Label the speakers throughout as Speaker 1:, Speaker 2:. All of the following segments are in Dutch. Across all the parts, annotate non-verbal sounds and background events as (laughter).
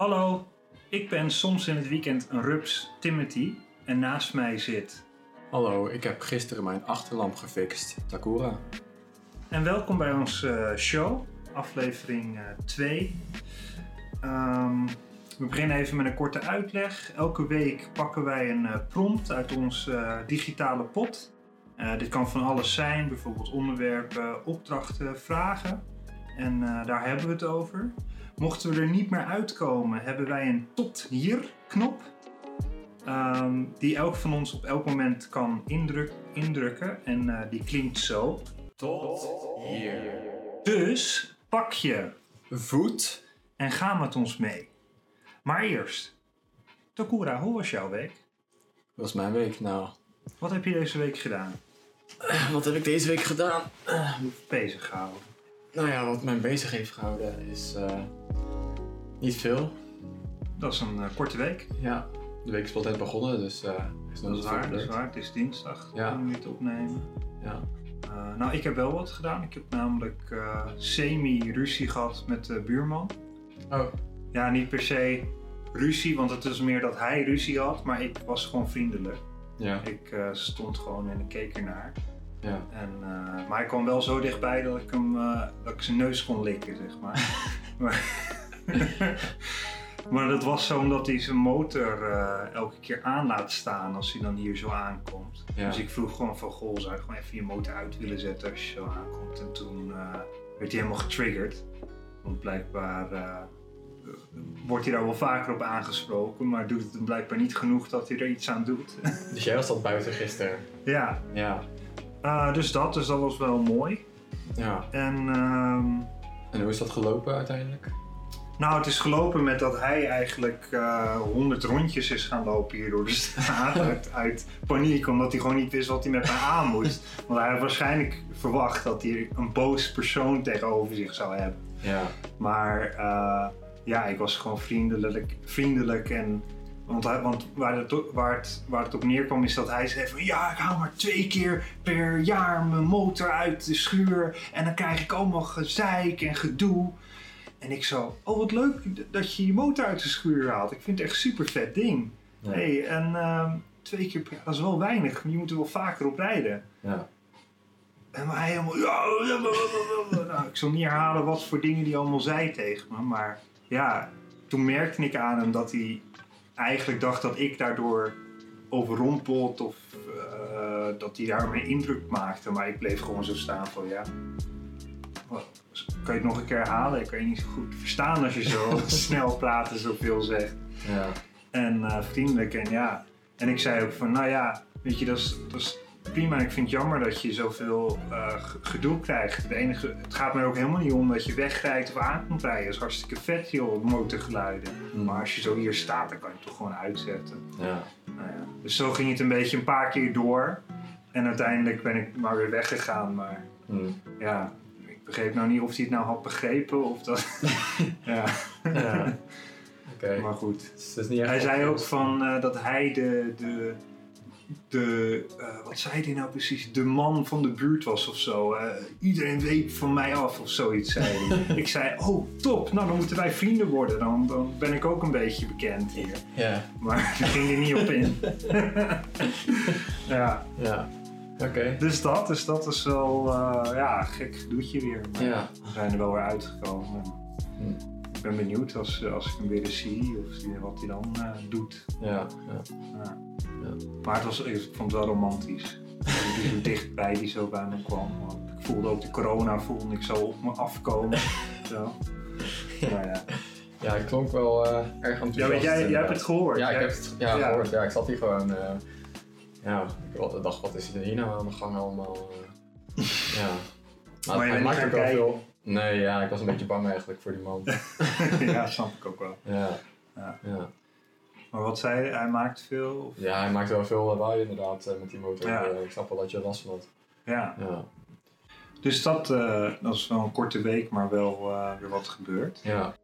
Speaker 1: Hallo, ik ben soms in het weekend een rups Timothy en naast mij zit.
Speaker 2: Hallo, ik heb gisteren mijn achterlamp gefixt. Takura.
Speaker 1: En welkom bij onze show, aflevering 2. we beginnen even met een korte uitleg. Elke week pakken wij een uh, prompt uit uh, digitale pot. Uh, dit kan van alles zijn, bijvoorbeeld onderwerpen, opdrachten, vragen. En daar hebben we het over. Mochten we er niet meer uitkomen, hebben wij een tot hier knop. Um, die elk van ons op elk moment kan indruk, indrukken. En uh, die klinkt zo.
Speaker 2: Tot hier.
Speaker 1: Dus pak je
Speaker 2: voet
Speaker 1: en ga met ons mee. Maar eerst, Takura, hoe was jouw week?
Speaker 2: Hoe was mijn week? Nou.
Speaker 1: Wat heb je deze week gedaan?
Speaker 2: Uh, wat heb ik deze week gedaan?
Speaker 1: Uh, bezig gehouden.
Speaker 2: Nou ja, wat mij bezig heeft gehouden is niet veel.
Speaker 1: Dat is een uh, korte week.
Speaker 2: Ja, de week is pas net begonnen, dus uh,
Speaker 1: is dat is waar, dat is waar. Het is dinsdag ja. om dit opnemen.
Speaker 2: Ja.
Speaker 1: Nou, ik heb wel wat gedaan. Ik heb namelijk semi-ruzie gehad met de buurman.
Speaker 2: Oh.
Speaker 1: Ja, niet per se ruzie, want het is meer dat hij ruzie had, maar ik was gewoon vriendelijk.
Speaker 2: Ja.
Speaker 1: Ik stond gewoon en ik keek ernaar.
Speaker 2: Ja.
Speaker 1: En, maar hij kwam wel zo dichtbij dat ik hem dat ik zijn neus kon likken, zeg maar. (laughs) maar (laughs) maar dat was zo omdat hij zijn motor uh, elke keer aan laat staan als hij dan hier zo aankomt.
Speaker 2: Ja.
Speaker 1: Dus ik vroeg gewoon van, goh, zou je gewoon even je motor uit willen zetten als je zo aankomt? En toen uh, werd hij helemaal getriggerd. Want blijkbaar uh, wordt hij daar wel vaker op aangesproken, maar doet het hem blijkbaar niet genoeg dat hij er iets aan doet. (laughs)
Speaker 2: Dus jij was dat buiten gisteren?
Speaker 1: Ja.
Speaker 2: Ja.
Speaker 1: Dus dat, dus dat was wel mooi.
Speaker 2: Ja.
Speaker 1: En, um,
Speaker 2: en hoe is dat gelopen uiteindelijk?
Speaker 1: Nou, het is gelopen met dat hij eigenlijk uh, 100 rondjes is gaan lopen hier door de straat (laughs) uit, uit, paniek, omdat hij gewoon niet wist wat hij met mij aan moest. Want hij had waarschijnlijk verwacht dat hij een boos persoon tegenover zich zou hebben.
Speaker 2: Ja.
Speaker 1: Maar uh, ja, ik was gewoon vriendelijk, vriendelijk en want, hij, want waar, het, waar, het, waar het op neerkwam is dat hij zei van ja, ik haal maar twee keer per jaar mijn motor uit de schuur en dan krijg ik allemaal gezeik en gedoe. En ik zo, oh wat leuk dat je je motor uit de schuur haalt. Ik vind het echt een super vet ding.
Speaker 2: Ja.
Speaker 1: Hey, en uh, twee keer per jaar, dat is wel weinig. Je moet er wel vaker op rijden.
Speaker 2: Ja.
Speaker 1: En hij helemaal, ja, (laughs) nou, ik zal niet herhalen wat voor dingen hij allemaal zei tegen me. Maar ja, toen merkte ik aan hem dat hij eigenlijk dacht dat ik daardoor overrompeld of uh, dat hij daarmee indruk maakte. Maar ik bleef gewoon zo staan van ja, kan je het nog een keer herhalen? Ik kan je niet zo goed verstaan als je zo (laughs) snel praat en zoveel zegt.
Speaker 2: Ja.
Speaker 1: En uh, vriendelijk en ja. En ik zei ook van, nou ja, weet je, dat is, dat is prima. Ik vind het jammer dat je zoveel uh, gedoe krijgt. Het, enige, het gaat me ook helemaal niet om dat je wegrijdt of aan komt rijden. Dat is hartstikke vet, joh, motorgeluiden.
Speaker 2: Mm.
Speaker 1: Maar als je zo hier staat, dan kan je het toch gewoon uitzetten.
Speaker 2: Ja.
Speaker 1: Nou ja. Dus zo ging het een beetje een paar keer door. En uiteindelijk ben ik maar weer weggegaan. Maar
Speaker 2: Mm.
Speaker 1: ja, ik begreep nou niet of hij het nou had begrepen of dat. (laughs) ja. (laughs) Maar goed.
Speaker 2: Dus
Speaker 1: Hij zei ook van eh, dat hij de. de de, eh, wat zei hij nou precies? De man van de buurt was of zo. Iedereen weet van mij af of zoiets, zei hij. (laughs) ik zei, oh top, nou dan moeten wij vrienden worden. Dan, dan ben ik ook een beetje bekend hier.
Speaker 2: Ja.
Speaker 1: Maar daar ging hij niet op in. (laughs) ja,
Speaker 2: Ja. Oké.
Speaker 1: dus dat, dus dat is wel, eh, ja, gek gedoetje weer. Maar
Speaker 2: Ja.
Speaker 1: we zijn er wel weer uitgekomen.
Speaker 2: Hm.
Speaker 1: Ik ben benieuwd als, als ik hem weer eens zie, of wat hij dan eh, doet.
Speaker 2: Ja. Ja.
Speaker 1: Ja.
Speaker 2: Ja.
Speaker 1: Maar het was, ik vond het wel romantisch. Dat hij zo dichtbij die zo bij me kwam. Want ik voelde ook de corona voelde ik zo op me afkomen. (laughs) Zo. Maar ja.
Speaker 2: Ja, het klonk wel eh, erg enthousiast.
Speaker 1: ja, weet jij, jij hebt het gehoord.
Speaker 2: Ja, ik heb het ja,
Speaker 1: Ja.
Speaker 2: gehoord. Ja, ik zat hier gewoon. eh, ja, ik dacht, wat is er hier nou aan de gang allemaal? eh. (laughs) ja. Maar
Speaker 1: Maar bent
Speaker 2: maakt ook wel veel. Nee, ja, ik was een beetje bang eigenlijk voor die man. (laughs)
Speaker 1: ja, snap ik ook wel.
Speaker 2: Ja.
Speaker 1: Ja.
Speaker 2: Ja.
Speaker 1: Maar wat zei hij? Hij maakt veel? Of?
Speaker 2: ja, hij maakt wel veel lawaai inderdaad eh, met die motor.
Speaker 1: Ja.
Speaker 2: Eh, ik snap wel dat je last van had.
Speaker 1: Ja.
Speaker 2: Ja.
Speaker 1: Dus dat, eh, dat is wel een korte week, maar wel weer wat gebeurd.
Speaker 2: Ja.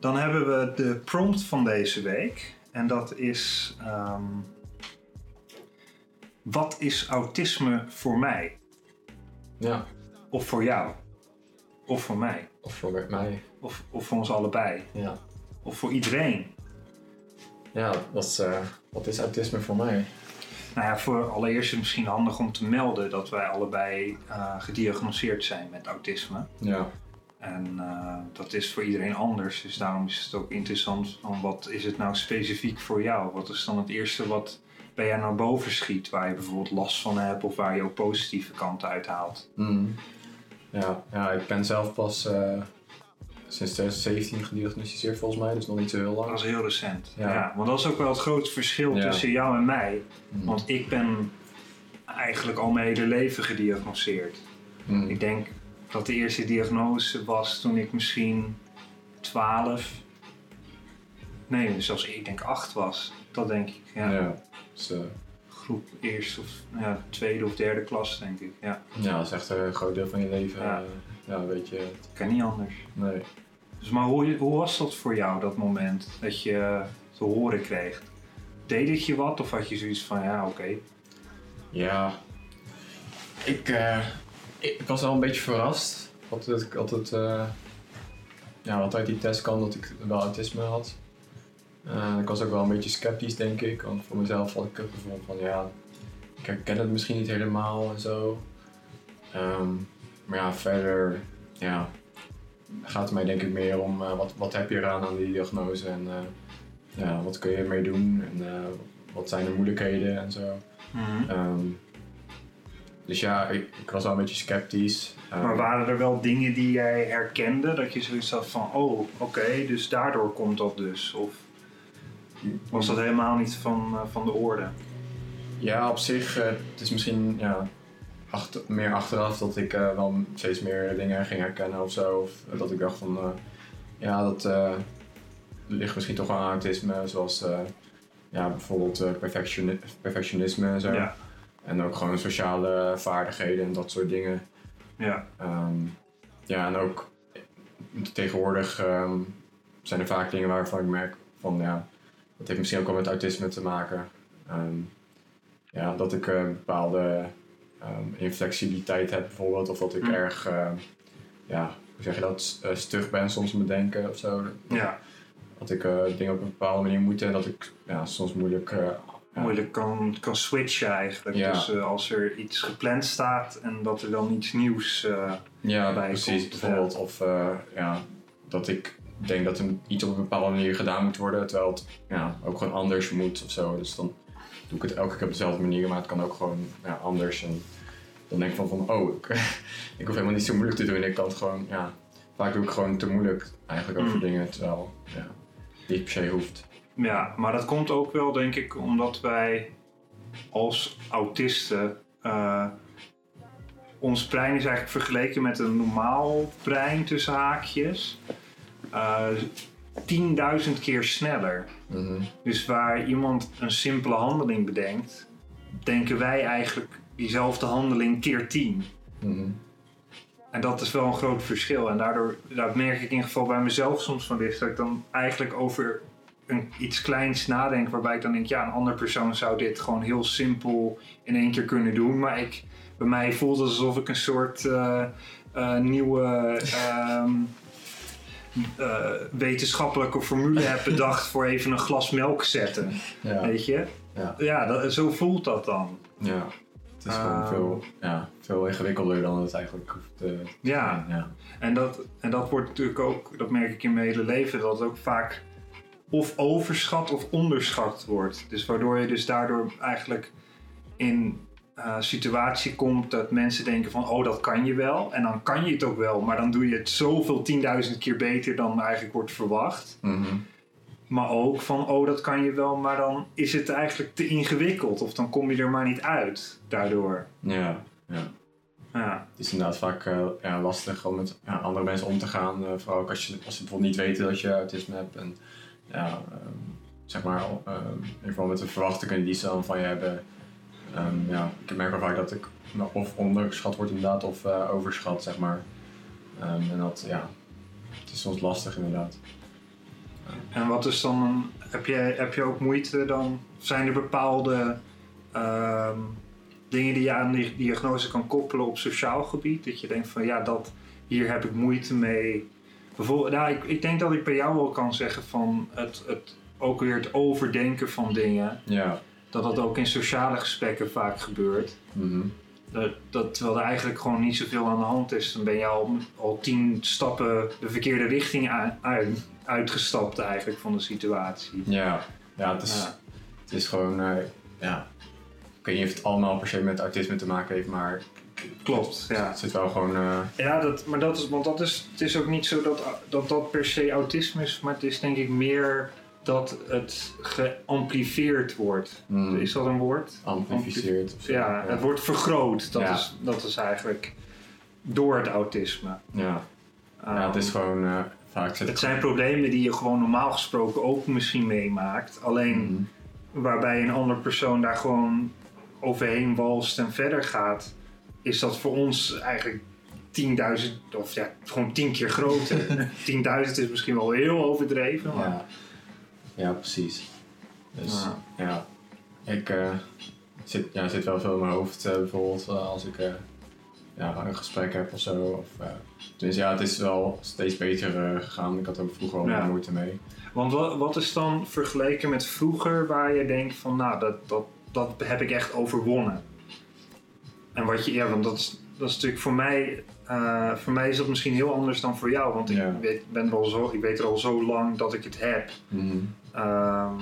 Speaker 1: Dan hebben we de prompt van deze week. En dat is. ehm, wat is autisme voor mij?
Speaker 2: Ja,
Speaker 1: Of voor jou? Of voor mij?
Speaker 2: of voor mij.
Speaker 1: Of, of voor ons allebei?
Speaker 2: Ja,
Speaker 1: Of voor iedereen?
Speaker 2: ja dat is, eh, wat is autisme voor mij?
Speaker 1: Nou ja, voor allereerst is het misschien handig om te melden dat wij allebei eh, gediagnoseerd zijn met autisme.
Speaker 2: Ja,
Speaker 1: En eh, dat is voor iedereen anders. Dus daarom is het ook interessant van wat is het nou specifiek voor jou? Wat is dan het eerste wat bij jou naar boven schiet? Waar je bijvoorbeeld last van hebt of waar je ook positieve kanten uithaalt?
Speaker 2: Mm. ja, ja, ik ben zelf pas eh, sinds 2017 gediagnosticeerd volgens mij, dus nog niet zo heel
Speaker 1: Dat
Speaker 2: lang.
Speaker 1: is heel recent. Ja.
Speaker 2: Ja.
Speaker 1: want dat is ook wel het grote verschil
Speaker 2: Ja.
Speaker 1: tussen jou en mij.
Speaker 2: Mm.
Speaker 1: Want ik ben eigenlijk al mijn hele leven gediagnoseerd.
Speaker 2: Mm.
Speaker 1: Ik denk dat de eerste diagnose was toen ik misschien 12, nee, zelfs ik denk 8 was. Dat denk ik. Ja.
Speaker 2: Ja, dus, eh,
Speaker 1: Groep eerste of ja, tweede of derde klas, denk ik. Ja,
Speaker 2: ja, dat is echt een groot deel van je leven.
Speaker 1: Ja.
Speaker 2: eh, ja, weet je,
Speaker 1: kan niet anders.
Speaker 2: nee.
Speaker 1: Dus maar hoe, hoe was dat voor jou, dat moment dat je te horen kreeg? Deed het je wat of had je zoiets van ja, oké.
Speaker 2: Ja, ik, eh, ik, was wel een beetje verrast. Altijd, ik altijd, ja, wat uit die test kwam dat ik wel autisme had. Eh, ik was ook wel een beetje sceptisch, denk ik. Want voor mezelf had ik het gevoel van ja, ik herken het misschien niet helemaal en zo. Ehm, maar ja, verder ja, gaat het mij denk ik meer om eh, wat, wat heb je eraan aan die diagnose en eh, ja, wat kun je ermee doen en wat zijn de moeilijkheden en zo.
Speaker 1: Mhm.
Speaker 2: Ehm, dus ja, ik, ik was wel een beetje sceptisch. Ehm,
Speaker 1: Maar waren er wel dingen die jij herkende? Dat je zoiets had van, oh, oké, dus daardoor komt dat dus? Of was dat helemaal niet van, eh, van de orde?
Speaker 2: Ja, op zich, eh, het is misschien ja, achter- meer achteraf dat ik eh, wel steeds meer dingen ging herkennen of zo. Of dat ik dacht van, ja, dat eh, ligt misschien toch wel aan autisme, zoals ja, bijvoorbeeld perfectioni- perfectionisme en zo.
Speaker 1: Ja,
Speaker 2: En ook gewoon sociale vaardigheden en dat soort dingen.
Speaker 1: ja,
Speaker 2: Ehm, ja, en ook tegenwoordig ehm, zijn er vaak dingen waarvan ik merk van ja, dat heeft misschien ook wel met autisme te maken. Ehm, ja, dat ik een bepaalde ehm, inflexibiliteit heb bijvoorbeeld, of dat ik
Speaker 1: Mm.
Speaker 2: erg, ehm, ja, hoe zeg je dat, eh, stug ben soms met denken of zo.
Speaker 1: ja.
Speaker 2: Dat ik eh, dingen op een bepaalde manier moet en dat ik ja, soms moeilijk. eh, ja,
Speaker 1: Moeilijk kan, kan switchen eigenlijk.
Speaker 2: Ja.
Speaker 1: Dus eh, als er iets gepland staat en dat er dan iets nieuws... eh,
Speaker 2: Ja,
Speaker 1: bij
Speaker 2: precies.
Speaker 1: komt,
Speaker 2: bijvoorbeeld. Of eh, ja, dat ik denk dat er iets op een bepaalde manier gedaan moet worden, terwijl het ja, ook gewoon anders moet of zo. Dus dan doe ik het elke keer op dezelfde manier, maar het kan ook gewoon ja, anders. En dan denk ik van, van oh, ik, (laughs) ik hoef helemaal niet zo moeilijk te doen. Ik kan het gewoon, ja, vaak doe ik gewoon te moeilijk eigenlijk over
Speaker 1: Mm.
Speaker 2: dingen, terwijl ja, niet per se hoeft.
Speaker 1: Ja, maar dat komt ook wel, denk ik, omdat wij als autisten. eh, ons brein is eigenlijk vergeleken met een normaal brein tussen haakjes. Eh 10.000 keer sneller.
Speaker 2: Mhm.
Speaker 1: Dus waar iemand een simpele handeling bedenkt, denken wij eigenlijk diezelfde handeling keer 10.
Speaker 2: Mhm.
Speaker 1: En dat is wel een groot verschil. En daardoor dat merk ik in ieder geval bij mezelf soms van dit. Dat ik dan eigenlijk over een, iets kleins nadenk. Waarbij ik dan denk, ja, een andere persoon zou dit gewoon heel simpel in één keer kunnen doen. Maar ik, bij mij voelt het alsof ik een soort eh, eh, nieuwe ehm, eh, wetenschappelijke formule heb bedacht voor even een glas melk zetten.
Speaker 2: Ja,
Speaker 1: Weet je?
Speaker 2: Ja.
Speaker 1: Ja, dat, zo voelt dat dan.
Speaker 2: ja. Het is gewoon
Speaker 1: Ehm.
Speaker 2: veel, ja, veel ingewikkelder dan het eigenlijk hoeft te
Speaker 1: Ja.
Speaker 2: zijn, ja.
Speaker 1: En dat, en dat wordt natuurlijk ook, dat merk ik in mijn hele leven, dat het ook vaak of overschat of onderschat wordt. Dus waardoor je dus daardoor eigenlijk in eh situatie komt dat mensen denken van, oh dat kan je wel. En dan kan je het ook wel, maar dan doe je het zoveel tienduizend keer beter dan eigenlijk wordt verwacht.
Speaker 2: Mhm.
Speaker 1: Maar ook van, oh dat kan je wel, maar dan is het eigenlijk te ingewikkeld. Of dan kom je er maar niet uit daardoor.
Speaker 2: Ja, ja.
Speaker 1: Ja,
Speaker 2: Het is inderdaad vaak eh, ja, lastig om met ja, andere mensen om te gaan. eh, vooral ook als, je, als ze bijvoorbeeld niet weten dat je autisme hebt. En ja, ehm, zeg maar, ehm, in ieder geval met de verwachtingen die ze dan van je hebben. Ehm, ja, ik merk wel vaak dat ik of onderschat word inderdaad, of eh, overschat, zeg maar. Ehm, en dat, ja, het is soms lastig inderdaad.
Speaker 1: En wat is dan heb, je, heb je ook moeite dan? Zijn er bepaalde ehm, dingen die je aan die diagnose kan koppelen op sociaal gebied? Dat je denkt van ja, dat, hier heb ik moeite mee. Bijvoorbeeld, nou, ik, ik denk dat ik bij jou wel kan zeggen van het, het, ook weer het overdenken van dingen.
Speaker 2: Ja.
Speaker 1: Dat dat ook in sociale gesprekken vaak gebeurt.
Speaker 2: Mhm.
Speaker 1: Dat, dat, terwijl er eigenlijk gewoon niet zoveel aan de hand is. Dan ben je al, al tien stappen de verkeerde richting uit, uit- uitgestapt eigenlijk van de situatie.
Speaker 2: Ja. Ja, het is,
Speaker 1: Ja.
Speaker 2: het is gewoon, eh, ja. Ik weet niet of het allemaal per se met autisme te maken heeft, maar
Speaker 1: Klopt, ja.
Speaker 2: het zit wel gewoon, eh,
Speaker 1: Ja, dat, maar dat is, want dat is, het is ook niet zo dat, dat dat per se autisme is, maar het is denk ik meer dat het geamplifieerd wordt.
Speaker 2: mm,
Speaker 1: Is dat een woord?
Speaker 2: amplificeerd.
Speaker 1: Ja, het wordt vergroot. Dat,
Speaker 2: Ja.
Speaker 1: is, dat is eigenlijk door het autisme.
Speaker 2: Ja. ja, het is
Speaker 1: Um,
Speaker 2: gewoon, eh, vaak zit
Speaker 1: het zijn problemen die je gewoon normaal gesproken ook misschien meemaakt. Alleen
Speaker 2: Mhm.
Speaker 1: waarbij een andere persoon daar gewoon overheen walst en verder gaat, is dat voor ons eigenlijk 10.000 of ja, gewoon 10 keer groter. (laughs) 10.000 is misschien wel heel overdreven. Maar,
Speaker 2: Ja. Ja, precies. Dus
Speaker 1: Ja.
Speaker 2: ja, ik eh, zit, ja, zit wel veel in mijn hoofd eh, bijvoorbeeld eh, als ik eh, ja, een gesprek heb of zo. Of, eh, dus ja, het is wel steeds beter eh, gegaan. Ik had ook vroeger al
Speaker 1: Ja.
Speaker 2: moeite mee.
Speaker 1: Want wat, wat is dan vergeleken met vroeger waar je denkt van nou, dat, dat, dat heb ik echt overwonnen? En wat je, ja, want dat is, dat is natuurlijk voor mij, eh, voor mij is dat misschien heel anders dan voor jou. Want ik,
Speaker 2: Ja.
Speaker 1: weet, ben er al zo, ik weet er al zo lang dat ik het heb.
Speaker 2: Mhm.
Speaker 1: Ehm,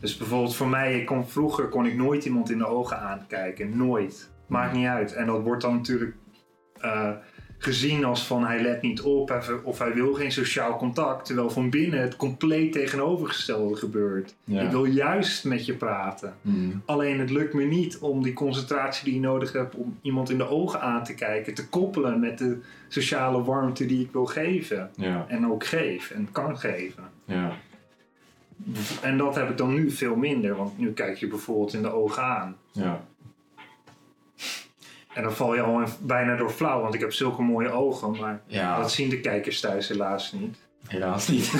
Speaker 1: dus bijvoorbeeld voor mij, ik kon, vroeger kon ik nooit iemand in de ogen aankijken. Nooit. Maakt niet uit. En dat wordt dan natuurlijk eh, gezien als van hij let niet op of hij wil geen sociaal contact. Terwijl van binnen het compleet tegenovergestelde gebeurt.
Speaker 2: Ja.
Speaker 1: Ik wil juist met je praten.
Speaker 2: Mhm.
Speaker 1: Alleen het lukt me niet om die concentratie die je nodig hebt om iemand in de ogen aan te kijken, te koppelen met de sociale warmte die ik wil geven.
Speaker 2: Ja,
Speaker 1: En ook geef en kan geven.
Speaker 2: ja,
Speaker 1: En dat heb ik dan nu veel minder, want nu kijk je bijvoorbeeld in de ogen aan.
Speaker 2: ja.
Speaker 1: En dan val je al bijna door flauw, want ik heb zulke mooie ogen, maar
Speaker 2: Ja,
Speaker 1: dat zien de kijkers thuis helaas niet.
Speaker 2: helaas niet.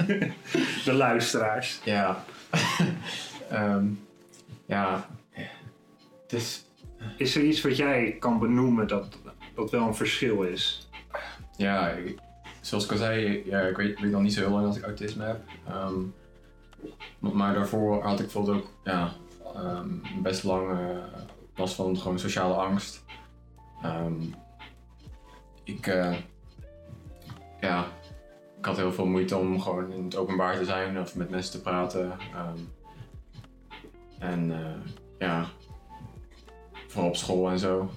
Speaker 2: (laughs)
Speaker 1: De luisteraars.
Speaker 2: ja. (laughs) Ehm, ja, is,
Speaker 1: Is er iets wat jij kan benoemen dat, dat wel een verschil is?
Speaker 2: Ja, ik- zoals ik al zei, ja, ik weet, nog niet zo heel lang dat ik autisme heb. Ehm, maar- daarvoor had ik bijvoorbeeld ook ja, ehm, best lang eh, last van gewoon sociale angst. Ehm, ik, eh, ja, ik had heel veel moeite om gewoon in het openbaar te zijn of met mensen te praten. En eh, ja, vooral op school en zo.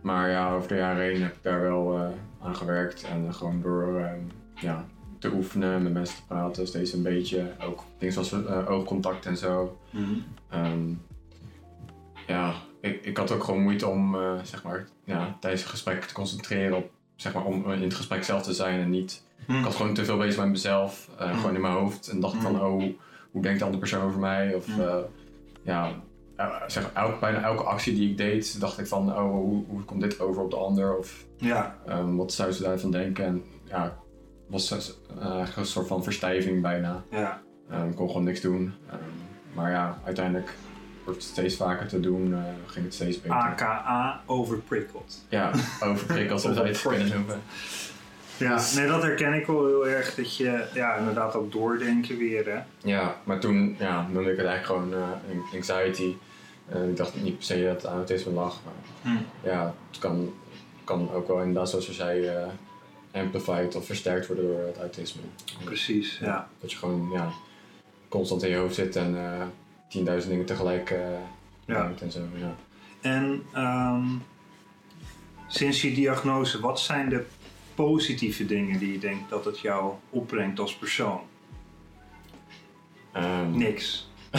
Speaker 2: Maar ja, over de jaren heen heb ik daar wel aan gewerkt. En gewoon door ehm, ja, te oefenen, met mensen te praten, steeds een beetje. Ook dingen zoals eh, oogcontact en zo. Ehm, ja, ik, ik had ook gewoon moeite om eh, zeg maar, ja, tijdens een gesprek te concentreren op, zeg maar, om in het gesprek zelf te zijn en niet. Ik was gewoon te veel bezig met mezelf, eh, gewoon in mijn hoofd. En dacht van, oh, hoe denkt de andere persoon over mij? Of ja, zeg, elk, bijna elke actie die ik deed, dacht ik van, oh, hoe, hoe komt dit over op de ander? Of
Speaker 1: Ja,
Speaker 2: ehm, wat zou ze daarvan denken? En ja, was eh, eigenlijk een soort van verstijving bijna.
Speaker 1: ja.
Speaker 2: Ehm, ik kon gewoon niks doen. Ehm, maar ja, uiteindelijk door het steeds vaker te doen, eh, ging het steeds beter.
Speaker 1: AKA overprikkeld.
Speaker 2: Ja, overprikkeld zou je het kunnen noemen.
Speaker 1: Ja,
Speaker 2: Dus-
Speaker 1: nee, dat herken ik wel heel erg. Dat je ja, inderdaad ook doordenken weer. Hè?
Speaker 2: Ja, maar toen ja, noemde ik het eigenlijk gewoon eh, anxiety. Eh, ik dacht niet per se dat het aan autisme lag. Maar ja, het kan, kan ook wel inderdaad, zoals je zei, eh amplified of versterkt worden door het autisme.
Speaker 1: Precies, ja.
Speaker 2: Dat je gewoon ja, constant in je hoofd zit en eh 10.000 dingen tegelijk eh
Speaker 1: Ja.
Speaker 2: en zo. Ja.
Speaker 1: En ehm, sinds je diagnose, wat zijn de positieve dingen die je denkt dat het jou opbrengt als persoon?
Speaker 2: Ehm,
Speaker 1: Niks. (laughs)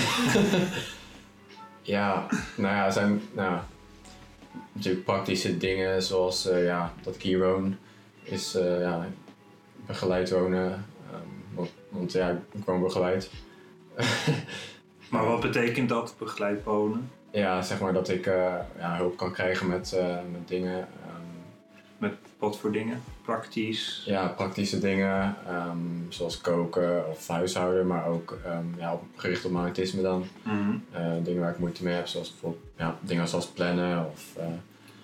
Speaker 2: Ja, nou ja, zijn nou, natuurlijk praktische dingen zoals eh, ja, dat ik hier woon, is eh, ja, begeleid wonen. Ehm, want, want ja, ik woon begeleid. (laughs)
Speaker 1: Maar wat betekent dat, begeleid wonen?
Speaker 2: ja, zeg maar dat ik eh, ja, hulp kan krijgen met, met dingen. ehm,
Speaker 1: Wat voor dingen? Praktisch?
Speaker 2: Ja, praktische dingen, ehm, zoals koken of huishouden, maar ook ehm, ja, op- gericht op mijn autisme dan.
Speaker 1: Mhm.
Speaker 2: Eh, dingen waar ik moeite mee heb, zoals bijvoorbeeld ja, dingen zoals plannen of... eh,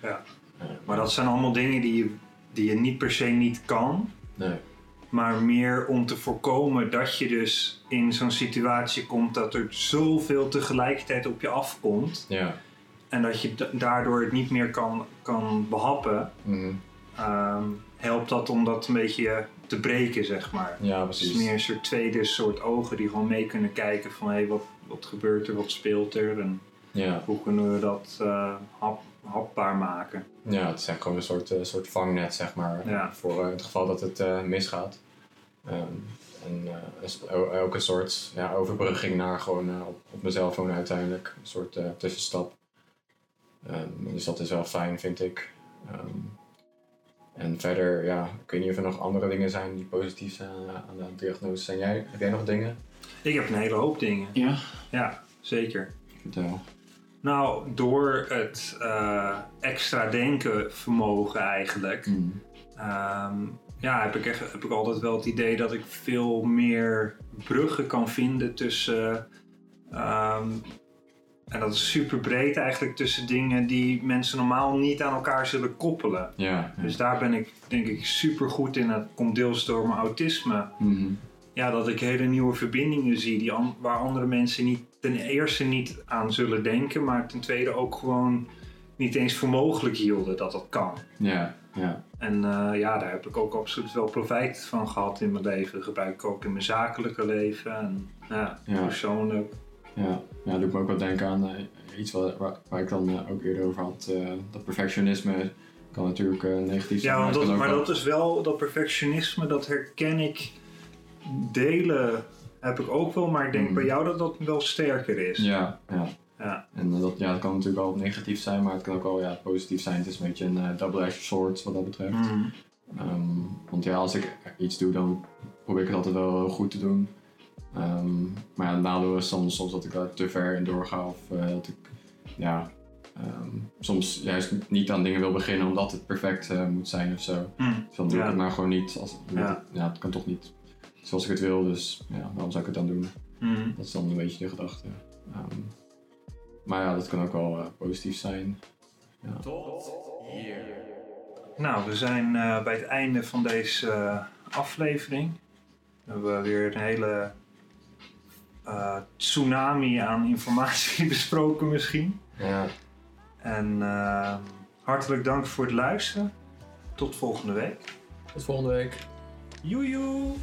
Speaker 1: Ja.
Speaker 2: eh,
Speaker 1: Maar dat zijn allemaal dingen die je, die je niet per se niet kan.
Speaker 2: Nee,
Speaker 1: Maar meer om te voorkomen dat je dus in zo'n situatie komt dat er zoveel tegelijkertijd op je afkomt.
Speaker 2: ja.
Speaker 1: En dat je da- daardoor het niet meer kan, kan behappen.
Speaker 2: Mhm.
Speaker 1: Ehm, helpt dat om dat een beetje te breken, zeg maar.
Speaker 2: Ja,
Speaker 1: Het is
Speaker 2: precies.
Speaker 1: meer een soort tweede soort ogen die gewoon mee kunnen kijken van hé, hey, wat, wat gebeurt er, wat speelt er en
Speaker 2: Ja.
Speaker 1: hoe kunnen we dat eh, hap, hapbaar maken.
Speaker 2: ja, het is gewoon een soort, eh, soort vangnet, zeg maar,
Speaker 1: Ja.
Speaker 2: voor eh, het geval dat het misgaat. Ehm, en ook een soort ja, overbrugging naar gewoon op, op mezelf wonen uiteindelijk. Een soort tussenstap. Ehm, dus dat is wel fijn, vind ik. En verder, ja, ik weet niet of er nog andere dingen zijn die positief zijn aan, aan de diagnose. Zijn jij, heb jij nog dingen?
Speaker 1: Ik heb een hele hoop dingen.
Speaker 2: Ja.
Speaker 1: Ja, zeker.
Speaker 2: Vertel.
Speaker 1: Nou, door het eh, extra denken vermogen eigenlijk,
Speaker 2: Mm.
Speaker 1: ehm, ja, heb ik, echt, heb ik altijd wel het idee dat ik veel meer bruggen kan vinden tussen, ehm, en dat is super breed eigenlijk, tussen dingen die mensen normaal niet aan elkaar zullen koppelen.
Speaker 2: Ja. ja.
Speaker 1: Dus daar ben ik denk ik super goed in. Dat komt deels door mijn autisme.
Speaker 2: Mhm.
Speaker 1: Ja, dat ik hele nieuwe verbindingen zie die an- waar andere mensen niet, ten eerste niet aan zullen denken, maar ten tweede ook gewoon niet eens voor mogelijk hielden dat dat kan.
Speaker 2: Ja, ja.
Speaker 1: En eh, ja, daar heb ik ook absoluut wel profijt van gehad in mijn leven. Dat gebruik ik ook in mijn zakelijke leven en ja,
Speaker 2: Ja.
Speaker 1: persoonlijk.
Speaker 2: Ja, ja dat doet me ook wel denken aan eh, iets waar, waar, waar ik dan eh, ook eerder over had. eh, dat perfectionisme kan natuurlijk negatief zijn.
Speaker 1: Ja,
Speaker 2: het
Speaker 1: dat, maar
Speaker 2: wel-
Speaker 1: dat is wel, dat perfectionisme, dat herken ik. Delen heb ik ook wel, maar ik denk
Speaker 2: Mm.
Speaker 1: bij jou dat dat wel sterker is.
Speaker 2: Ja, ja.
Speaker 1: Ja.
Speaker 2: En dat, ja, dat kan natuurlijk wel negatief zijn, maar het kan ook wel ja, positief zijn. Het is een beetje een double-edged sword wat dat betreft.
Speaker 1: Mm.
Speaker 2: Want ja, als ik iets doe, dan probeer ik het altijd wel goed te doen. Ehm, maar ja, het nadeel is soms, soms dat ik daar te ver in doorga of eh, dat ik ja, ehm, soms juist niet aan dingen wil beginnen omdat het perfect eh, moet zijn of zo.
Speaker 1: Mm.
Speaker 2: Dus dan doe
Speaker 1: Ja.
Speaker 2: ik het maar gewoon niet. Als,
Speaker 1: Ja.
Speaker 2: ja. het kan toch niet zoals ik het wil, dus ja, waarom zou ik het dan doen?
Speaker 1: Mm.
Speaker 2: Dat is dan een beetje de gedachte. Ehm, maar ja, dat kan ook wel eh, positief zijn. Ja.
Speaker 1: Nou, we zijn eh, bij het einde van deze aflevering. We hebben weer een hele eh, tsunami aan informatie (laughs) besproken misschien.
Speaker 2: ja.
Speaker 1: En eh, hartelijk dank voor het luisteren. Tot volgende week.
Speaker 2: Tot volgende week.
Speaker 1: Joejoe!